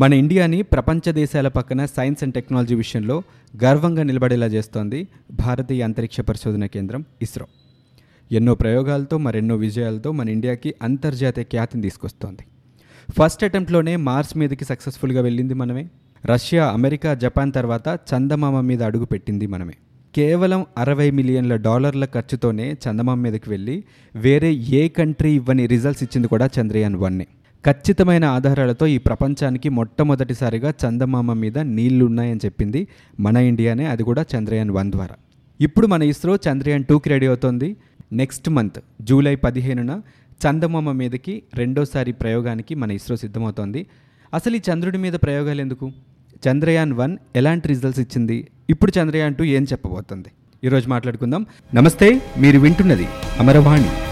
మన ఇండియాని ప్రపంచ దేశాల పక్కన సైన్స్ అండ్ టెక్నాలజీ విషయంలో గర్వంగా నిలబడేలా చేస్తోంది భారతీయ అంతరిక్ష పరిశోధన కేంద్రం ఇస్రో. ఎన్నో ప్రయోగాలతో మరెన్నో విజయాలతో మన ఇండియాకి అంతర్జాతీయ ఖ్యాతిని తీసుకొస్తోంది. ఫస్ట్ అటెంప్ట్లోనే మార్స్ మీదకి సక్సెస్ఫుల్గా వెళ్ళింది మనమే. రష్యా అమెరికా జపాన్ తర్వాత చందమామ మీద అడుగు పెట్టింది మనమే. కేవలం అరవై మిలియన్ల డాలర్ల ఖర్చుతోనే చందమామ మీదకి వెళ్ళి వేరే ఏ కంట్రీ ఇవ్వని రిజల్ట్స్ ఇచ్చింది కూడా చంద్రయాన్ వన్నే. ఖచ్చితమైన ఆధారాలతో ఈ ప్రపంచానికి మొట్టమొదటిసారిగా చందమామ మీద నీళ్ళు ఉన్నాయని చెప్పింది మన ఇండియానే అది కూడా చంద్రయాన్ వన్ ద్వారా. ఇప్పుడు మన ఇస్రో చంద్రయాన్ టూకి రెడీ అవుతోంది. నెక్స్ట్ మంత్ జూలై పదిహేనున చందమామ మీదకి రెండోసారి ప్రయోగానికి మన ఇస్రో సిద్ధమవుతోంది. అసలు ఈ చంద్రుడి మీద ప్రయోగాలు ఎందుకు? చంద్రయాన్ వన్ ఎలాంటి రిజల్ట్స్ ఇచ్చింది? ఇప్పుడు చంద్రయాన్ టూ ఏం చెప్పబోతుంది? ఈరోజు మాట్లాడుకుందాం. నమస్తే మీరు వింటున్నది అమరవాణి.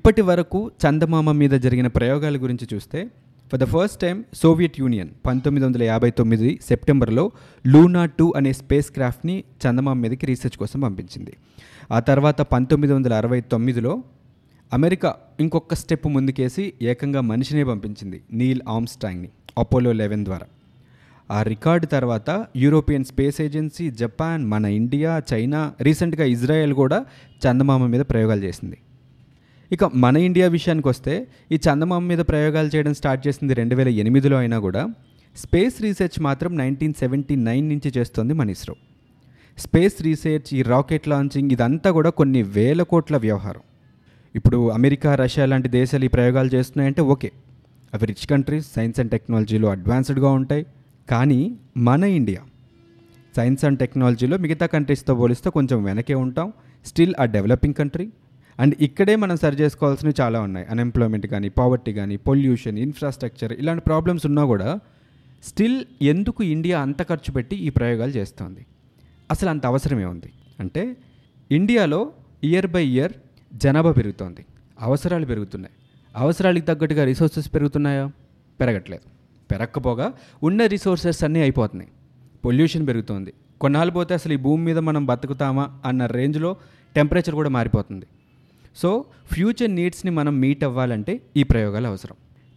ఇప్పటి వరకు చందమామ మీద జరిగిన ప్రయోగాల గురించి చూస్తే for the first time Soviet Union పంతొమ్మిది వందల యాభై తొమ్మిది సెప్టెంబర్లో లూనా టూ అనే స్పేస్ క్రాఫ్ట్ని చందమామ మీదకి రీసెర్చ్ కోసం పంపించింది. ఆ తర్వాత పంతొమ్మిది వందల అరవై తొమ్మిదిలో అమెరికా ఇంకొక స్టెప్ ముందుకేసి ఏకంగా మనిషినే పంపించింది నీల్ ఆమ్స్టాంగ్ని అపోలో లెవెన్ ద్వారా. ఆ రికార్డు తర్వాత యూరోపియన్ స్పేస్ ఏజెన్సీ జపాన్ మన ఇండియా చైనా రీసెంట్గా ఇజ్రాయెల్ కూడా చందమామ మీద ప్రయోగాలు చేసింది. ఇక మన ఇండియా విషయానికి వస్తే ఈ చందమామ మీద ప్రయోగాలు చేయడం స్టార్ట్ చేసింది రెండు వేల ఎనిమిదిలో అయినా కూడా. స్పేస్ రీసెర్చ్ మాత్రం నైన్టీన్ సెవెంటీ నైన్ నుంచి చేస్తుంది మన ఇస్రో స్పేస్ రీసెర్చ్ ఈ రాకెట్ లాంచింగ్ ఇదంతా కూడా కొన్ని వేల కోట్ల వ్యవహారం. ఇప్పుడు అమెరికా రష్యా లాంటి దేశాలు ఈ ప్రయోగాలు చేస్తున్నాయంటే ఓకే. అవి రిచ్ కంట్రీస్ సైన్స్ అండ్ టెక్నాలజీలో అడ్వాన్స్డ్గా ఉంటాయి. కానీ మన ఇండియా సైన్స్ అండ్ టెక్నాలజీలో మిగతా కంట్రీస్తో పోలిస్తే కొంచెం వెనకే ఉంటాం. స్టిల్ ఆ డెవలపింగ్ కంట్రీ అండ్ ఇక్కడే మనం సరి చేసుకోవాల్సినవి చాలా ఉన్నాయి. అన్ఎంప్లాయ్మెంట్ కానీ పావర్టీ కానీ పొల్యూషన్ ఇన్ఫ్రాస్ట్రక్చర్ ఇలాంటి ప్రాబ్లమ్స్ ఉన్నా కూడా స్టిల్ ఎందుకు ఇండియా అంత ఖర్చు పెట్టి ఈ ప్రయోగాలు చేస్తోంది? అసలు అంత అవసరమే ఉంది. అంటే ఇండియాలో ఇయర్ బై ఇయర్ జనాభా పెరుగుతోంది. అవసరాలు పెరుగుతున్నాయి. అవసరాలకు తగ్గట్టుగా రిసోర్సెస్ పెరుగుతున్నాయా? పెరగట్లేదు. పెరగకపోగా ఉన్న రిసోర్సెస్ అన్నీ అయిపోతున్నాయి. పొల్యూషన్ పెరుగుతోంది. కొన్నాళ్ళు పోతే అసలు ఈ భూమి మీద మనం బతుకుతామా అన్న రేంజ్లో టెంపరేచర్ కూడా మారిపోతుంది. సో ఫ్యూచర్ నీడ్స్ని మనం మీట్ అవ్వాలంటే ఈ ప్రయోగాలు అవసరం.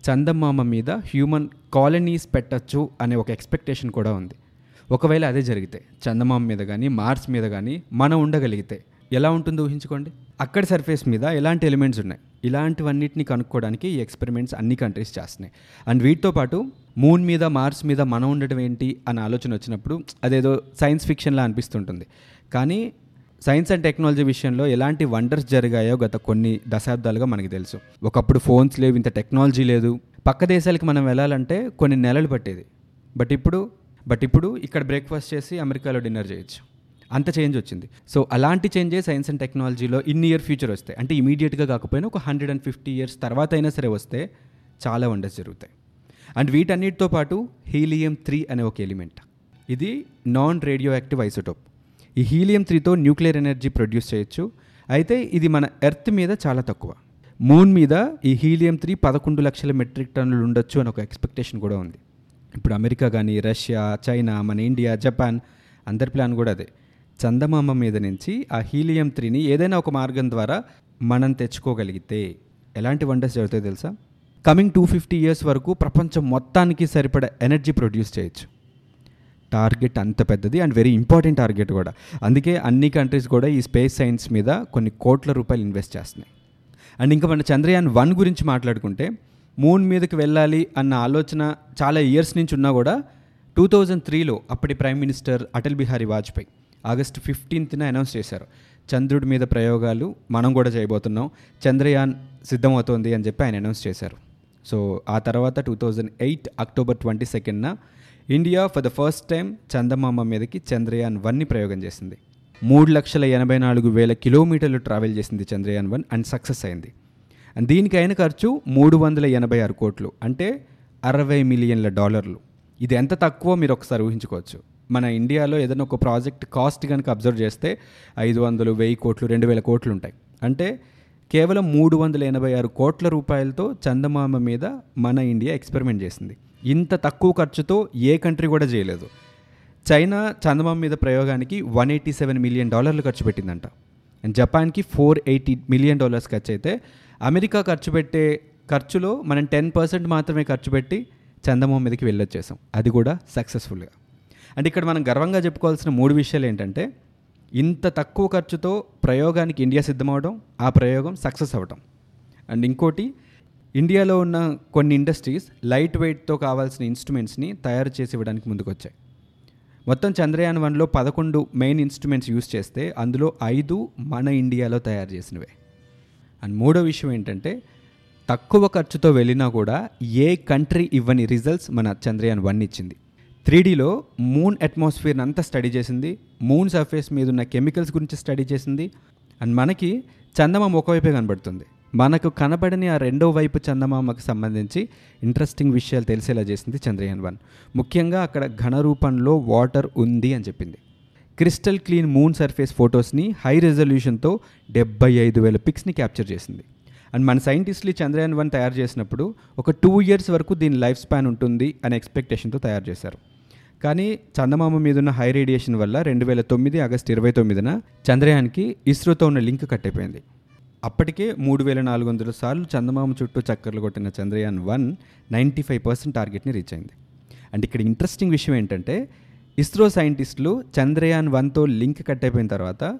చందమామ మీద హ్యూమన్ కాలనీస్ పెట్టచ్చు అనే ఒక ఎక్స్పెక్టేషన్ కూడా ఉంది. ఒకవేళ అదే జరిగితే చందమామ మీద కానీ మార్స్ మీద కానీ మనం ఉండగలిగితే ఎలా ఉంటుందో ఊహించుకోండి. అక్కడ సర్ఫేస్ మీద ఎలాంటి ఎలిమెంట్స్ ఉన్నాయి? ఇలాంటివన్నిటిని కనుక్కోవడానికి ఈ ఎక్స్పెరిమెంట్స్ అన్ని కంట్రీస్ చేస్తున్నాయి. అండ్ వీటితో పాటు మూన్ మీద మార్స్ మీద మనం ఉండటం ఏంటి అనే ఆలోచన వచ్చినప్పుడు అదేదో సైన్స్ ఫిక్షన్లా అనిపిస్తుంటుంది. కానీ సైన్స్ అండ్ టెక్నాలజీ విషయంలో ఎలాంటి వండర్స్ జరిగాయో గత కొన్ని దశాబ్దాలుగా మనకి తెలుసు. ఒకప్పుడు ఫోన్స్ లేవు ఇంత టెక్నాలజీ లేదు. పక్క దేశాలకి మనం వెళ్ళాలంటే కొన్ని నెలలు పట్టేది. బట్ ఇప్పుడు బట్ ఇప్పుడు ఇక్కడ బ్రేక్ఫాస్ట్ చేసి అమెరికాలో డిన్నర్ చేయొచ్చు. అంత చేంజ్ వచ్చింది. సో అలాంటి చేంజెస్ సైన్స్ అండ్ టెక్నాలజీలో ఇన్ ఇయర్ ఫ్యూచర్ వస్తాయి. అంటే ఇమీడియట్గా కాకపోయినా ఒక హండ్రెడ్ అండ్ ఫిఫ్టీ ఇయర్స్ తర్వాత అయినా సరే వస్తే చాలా వండర్స్ జరుగుతాయి. అండ్ వీటన్నిటితో పాటు హీలియం త్రీ అనే ఒక ఎలిమెంట్. ఇది నాన్ రేడియో యాక్టివ్ ఐసోటోప్. ఈ హీలియం త్రీతో న్యూక్లియర్ ఎనర్జీ ప్రొడ్యూస్ చేయొచ్చు. అయితే ఇది మన ఎర్త్ మీద చాలా తక్కువ. మూన్ మీద ఈ హీలియం త్రీ పదకొండు లక్షల మెట్రిక్ టన్నులు ఉండొచ్చు అని ఒక ఎక్స్పెక్టేషన్ కూడా ఉంది. ఇప్పుడు అమెరికా కానీ రష్యా చైనా మన ఇండియా జపాన్ అందరి ప్లాన్ కూడా అదే. చందమామ మీద నుంచి ఆ హీలియం త్రీని ఏదైనా ఒక మార్గం ద్వారా మనం తెచ్చుకోగలిగితే ఎలాంటి వండర్స్ జరుగుతాయో తెలుసా? కమింగ్ టూ ఫిఫ్టీ ఇయర్స్ వరకు ప్రపంచం మొత్తానికి సరిపడ ఎనర్జీ ప్రొడ్యూస్ చేయొచ్చు. టార్గెట్ అంత పెద్దది అండ్ వెరీ ఇంపార్టెంట్ టార్గెట్ కూడా. అందుకే అన్ని కంట్రీస్ కూడా ఈ స్పేస్ సైన్స్ మీద కొన్ని కోట్ల రూపాయలు ఇన్వెస్ట్ చేస్తున్నాయి. అండ్ ఇంకా మన చంద్రయాన్ వన్ గురించి మాట్లాడుకుంటే మూన్ మీదకి వెళ్ళాలి అన్న ఆలోచన చాలా ఇయర్స్ నుంచి ఉన్నా కూడా టూ థౌజండ్ త్రీలో అప్పటి prime minister Atal Bihari Vajpayee August ఫిఫ్టీన్త్న announce చేశారు. చంద్రుడి మీద ప్రయోగాలు మనం కూడా చేయబోతున్నాం చంద్రయాన్ సిద్ధమవుతోంది అని చెప్పి ఆయన అనౌన్స్ చేశారు. సో ఆ తర్వాత two thousand eight October twenty సెకండ్న India for the first time చందమామ మీదకి చంద్రయాన్ వన్ని ప్రయోగం చేసింది. మూడు లక్షల ఎనభై నాలుగు వేల కిలోమీటర్లు ట్రావెల్ చేసింది చంద్రయాన్ వన్ అండ్ సక్సెస్ అయింది. అండ్ దీనికి అయిన ఖర్చు మూడు వందల ఎనభై ఆరు కోట్లు అంటే అరవై మిలియన్ల డాలర్లు. ఇది ఎంత తక్కువ మీరు ఒకసారి ఊహించుకోవచ్చు. మన ఇండియాలో ఏదైనా ఒక ప్రాజెక్ట్ కాస్ట్ కనుక అబ్జర్వ్ చేస్తే ఐదు వందలు వెయ్యి కోట్లు రెండు వేల కోట్లు ఉంటాయి. అంటే కేవలం మూడు వందల ఎనభై ఆరు కోట్ల రూపాయలతో చందమామ మీద మన ఇండియా ఎక్స్పెరిమెంట్ చేసింది. ఇంత తక్కువ ఖర్చుతో ఏ కంట్రీ కూడా చేయలేదు. చైనా చందమామ మీద ప్రయోగానికి వన్ ఎయిటీ సెవెన్ మిలియన్ డాలర్లు ఖర్చు పెట్టిందంట. అండ్ జపాన్కి ఫోర్ ఎయిటీ మిలియన్ డాలర్స్ ఖర్చు అయితే అమెరికా ఖర్చు పెట్టే ఖర్చులో మనం టెన్ పర్సెంట్ మాత్రమే ఖర్చు పెట్టి చందమామ మీదకి వెళ్ళొచ్చేసాం. అది కూడా సక్సెస్ఫుల్గా. అండ్ ఇక్కడ మనం గర్వంగా చెప్పుకోవాల్సిన మూడు విషయాలు ఏంటంటే ఇంత తక్కువ ఖర్చుతో ప్రయోగానికి ఇండియా సిద్ధమవడం ఆ ప్రయోగం సక్సెస్ అవ్వడం అండ్ ఇంకోటి ఇండియాలో ఉన్న కొన్ని ఇండస్ట్రీస్ లైట్ వెయిట్తో కావాల్సిన ఇన్స్ట్రుమెంట్స్ని తయారు చేసి ఇవ్వడానికి ముందుకొచ్చాయి. మొత్తం చంద్రయాన్ వన్లో పదకొండు మెయిన్ ఇన్స్ట్రుమెంట్స్ యూస్ చేస్తే అందులో ఐదు మన ఇండియాలో తయారు చేసినవే. అండ్ మూడో విషయం ఏంటంటే తక్కువ ఖర్చుతో వెళ్ళినా కూడా ఏ కంట్రీ ఇవ్వని రిజల్ట్స్ మన చంద్రయాన్ వన్ ఇచ్చింది. త్రీడీలో మూన్ అట్మాస్ఫియర్ని అంతా స్టడీ చేసింది మూన్ సర్ఫేస్ మీద ఉన్న కెమికల్స్ గురించి స్టడీ చేసింది అండ్ మనకి చందమామ ఒకవైపే కనబడుతుంది. మనకు కనబడని ఆ రెండో వైపు చందమామకు సంబంధించి ఇంట్రెస్టింగ్ విషయాలు తెలిసేలా చేసింది చంద్రయాన్ వన్ ముఖ్యంగా అక్కడ ఘన రూపంలో వాటర్ ఉంది అని చెప్పింది. క్రిస్టల్ క్లీన్ మూన్ సర్ఫేస్ ఫొటోస్ని హై రెజల్యూషన్తో డెబ్బై ఐదు వేల పిక్స్ని క్యాప్చర్ చేసింది. అండ్ మన సైంటిస్టులు చంద్రయాన్ వన్ తయారు చేసినప్పుడు ఒక టూ ఇయర్స్ వరకు దీని లైఫ్ స్పాన్ ఉంటుంది అనే ఎక్స్పెక్టేషన్తో తయారు చేశారు. కానీ చందమామ మీద ఉన్న హై రేడియేషన్ వల్ల రెండు వేల తొమ్మిది ఆగస్ట్ ఇరవై తొమ్మిదిన చంద్రయాన్కి ఇస్రోతో ఉన్న లింక్ కట్టయిపోయింది అప్పటికే మూడు వేల నాలుగు వందల సార్లు చందమామ చుట్టూ చక్కర్లు కొట్టిన Chandrayaan one ninety five percent టార్గెట్ని reach అయింది. అండ్ ఇక్కడ ఇంట్రెస్టింగ్ విషయం ఏంటంటే ఇస్రో సైంటిస్టులు చంద్రయాన్ వన్తో లింక్ కట్ అయిపోయిన తర్వాత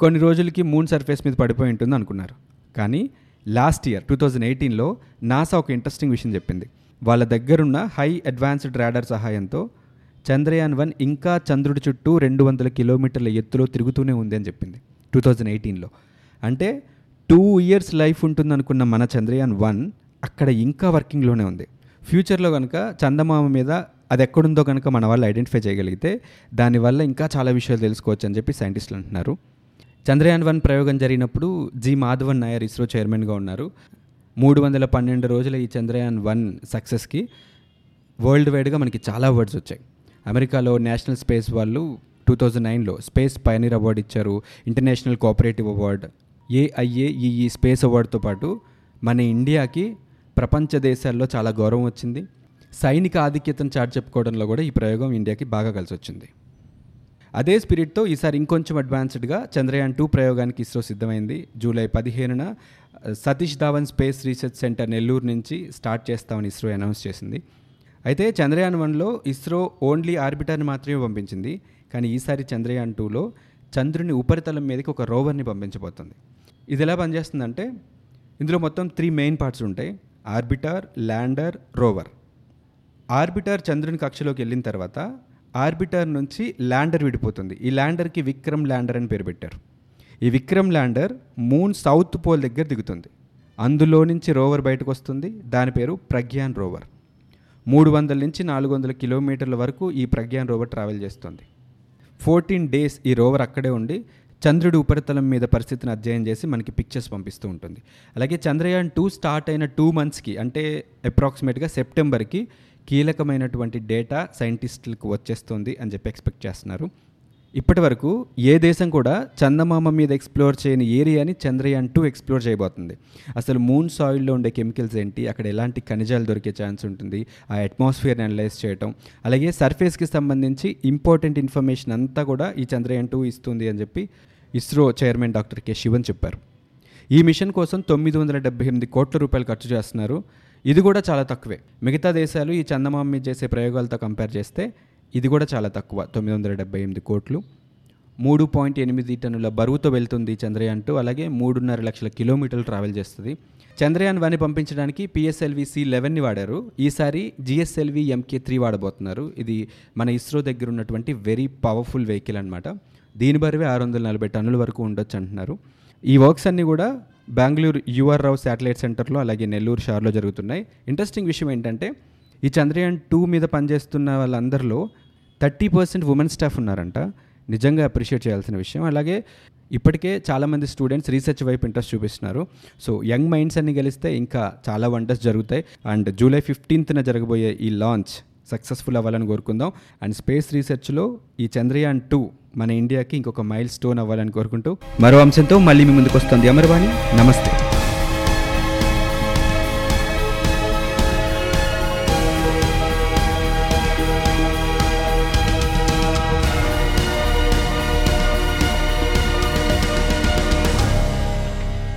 కొన్ని రోజులకి మూన్ సర్ఫేస్ మీద పడిపోయి ఉంటుంది అనుకున్నారు. కానీ లాస్ట్ ఇయర్ టూ థౌజండ్ ఎయిటీన్లో నాసా ఒక ఇంట్రెస్టింగ్ విషయం చెప్పింది. వాళ్ళ దగ్గరున్న హై అడ్వాన్స్డ్ రాడర్ సహాయంతో చంద్రయాన్ వన్ ఇంకా చంద్రుడి చుట్టూ రెండు వందల కిలోమీటర్ల ఎత్తులో తిరుగుతూనే ఉంది అని చెప్పింది టూ థౌజండ్ ఎయిటీన్లో. అంటే టూ ఇయర్స్ లైఫ్ ఉంటుందనుకున్న మన చంద్రయాన్ వన్ అక్కడ ఇంకా వర్కింగ్లోనే ఉంది. ఫ్యూచర్లో కనుక చందమామ మీద అది ఎక్కడుందో కనుక మన వాళ్ళు ఐడెంటిఫై చేయగలిగితే దానివల్ల ఇంకా చాలా విషయాలు తెలుసుకోవచ్చు అని చెప్పి సైంటిస్టులు అంటున్నారు. చంద్రయాన్ వన్ ప్రయోగం జరిగినప్పుడు జి మాధవన్ నాయర్ ఇస్రో చైర్మన్గా ఉన్నారు. మూడు వందల పన్నెండు రోజుల ఈ చంద్రయాన్ వన్ సక్సెస్కి వరల్డ్ వైడ్గా మనకి చాలా అవార్డ్స్ వచ్చాయి. అమెరికాలో నేషనల్ స్పేస్ వాళ్ళు టూ థౌజండ్ నైన్లో స్పేస్ పైనీర్ అవార్డు ఇచ్చారు. International cooperative award A I A ఈ స్పేస్ అవార్డుతో పాటు మన ఇండియాకి ప్రపంచ దేశాల్లో చాలా గౌరవం వచ్చింది. సైనిక ఆధిక్యతను చాటి చెప్పుకోవడంలో కూడా ఈ ప్రయోగం ఇండియాకి బాగా కలిసి వచ్చింది అదే స్పిరిట్తో ఈసారి ఇంకొంచెం అడ్వాన్స్డ్గా చంద్రయాన్ టూ ప్రయోగానికి ఇస్రో సిద్ధమైంది. జూలై పదిహేనున Satish Dhawan space research centre Nellore నుంచి స్టార్ట్ చేస్తామని ఇస్రో అనౌన్స్ చేసింది. అయితే చంద్రయాన్ వన్లో ఇస్రో ఓన్లీ ఆర్బిటర్ని మాత్రమే పంపించింది. కానీ ఈసారి చంద్రయాన్ టూలో చంద్రుని ఉపరితలం మీదకి ఒక రోవర్ని పంపించబోతుంది. ఇది ఎలా పనిచేస్తుందంటే ఇందులో మొత్తం త్రీ మెయిన్ పార్ట్స్ ఉంటాయి. ఆర్బిటర్ ల్యాండర్ రోవర్ ఆర్బిటర్ చంద్రుని కక్షలోకి వెళ్ళిన తర్వాత ఆర్బిటర్ నుంచి ల్యాండర్ విడిపోతుంది. ఈ ల్యాండర్కి విక్రమ్ ల్యాండర్ అని పేరు పెట్టారు. ఈ Vikram lander moon south pole దగ్గర దిగుతుంది. అందులో నుంచి రోవర్ బయటకు వస్తుంది. దాని పేరు ప్రజ్ఞాన్ రోవర్ మూడు వందల నుంచి నాలుగు వందల కిలోమీటర్ల వరకు ఈ ప్రజ్ఞాన్ రోవర్ ట్రావెల్ చేస్తుంది. ఫోర్టీన్ డేస్ ఈ రోవర్ అక్కడే ఉండి చంద్రుడి ఉపరితలం మీద పరిస్థితిని అధ్యయనం చేసి మనకి పిక్చర్స్ పంపిస్తూ ఉంటుంది. అలాగే చంద్రయాన్ టూ స్టార్ట్ అయిన టూ మంత్స్కి అంటే అప్రాక్సిమేట్గా సెప్టెంబర్కి కీలకమైనటువంటి డేటా సైంటిస్టులకు వచ్చేస్తుంది అని చెప్పి ఎక్స్పెక్ట్ చేస్తున్నారు. ఇప్పటి వరకు ఏ దేశం కూడా చందమామ మీద ఎక్స్ప్లోర్ చేయని ఏరియాని చంద్రయాన్ టూ ఎక్స్ప్లోర్ చేయబోతుంది. అసలు మూన్ సాయిల్లో ఉండే కెమికల్స్ ఏంటి? అక్కడ ఎలాంటి ఖనిజాలు దొరికే ఛాన్స్ ఉంటుంది? ఆ అట్మాస్ఫియర్ని అనలైజ్ చేయటం. అలాగే సర్ఫేస్కి సంబంధించి ఇంపార్టెంట్ ఇన్ఫర్మేషన్ అంతా కూడా ఈ చంద్రయాన్ టూ ఇస్తుంది అని చెప్పి ISRO chairman doctor K Sivan చెప్పారు. ఈ మిషన్ కోసం తొమ్మిది వందల డెబ్బై ఎనిమిది కోట్ల రూపాయలు ఖర్చు చేస్తున్నారు. ఇది కూడా చాలా తక్కువే. మిగతా దేశాలు ఈ చందమామ మీద చేసే ప్రయోగాలతో కంపేర్ చేస్తే ఇది కూడా చాలా తక్కువ తొమ్మిది వందల డెబ్బై ఎనిమిది కోట్లు. మూడు పాయింట్ ఎనిమిది టన్నుల బరువుతో వెళ్తుంది చంద్రయాన్ టూ అలాగే మూడున్నర లక్షల కిలోమీటర్లు ట్రావెల్ చేస్తుంది. చంద్రయాన్ వన్ పంపించడానికి పిఎస్ఎల్వి సి లెవెన్ని వాడారు. ఈసారి జిఎస్ఎల్వి ఎంకే త్రీ వాడబోతున్నారు. ఇది మన ఇస్రో దగ్గర ఉన్నటువంటి వెరీ పవర్ఫుల్ వెహికల్ అనమాట దీని బరువే ఆరు వందల నలభై టన్నుల వరకు ఉండొచ్చు అంటున్నారు. ఈ వర్క్స్ అన్నీ కూడా బెంగళూరు యుఆర్ రావు శాటిలైట్ సెంటర్లో అలాగే నెల్లూరు షార్లో జరుగుతున్నాయి. ఇంట్రెస్టింగ్ విషయం ఏంటంటే ఈ చంద్రయాన్ టూ మీద పనిచేస్తున్న వాళ్ళందరిలో థర్టీ పర్సెంట్ ఉమెన్ స్టాఫ్ ఉన్నారంట. నిజంగా అప్రిషియేట్ చేయాల్సిన విషయం. అలాగే ఇప్పటికే చాలామంది స్టూడెంట్స్ రీసెర్చ్ వైపు ఇంట్రెస్ట్ చూపిస్తున్నారు. సో యంగ్ మైండ్స్ అన్ని గెలిస్తే ఇంకా చాలా వండర్స్ జరుగుతాయి. అండ్ జూలై ఫిఫ్టీన్త్న జరగబోయే ఈ లాంచ్ సక్సెస్ఫుల్ అవ్వాలని కోరుకుందాం. అండ్ స్పేస్ రీసెర్చ్లో ఈ చంద్రయాన్ టూ మన ఇండియాకి ఇంకొక మైల్ స్టోన్ అవ్వాలని కోరుకుంటూ మరో అంశంతో మళ్ళీ మీ ముందుకు వస్తుంది అమర్వాణి. నమస్తే.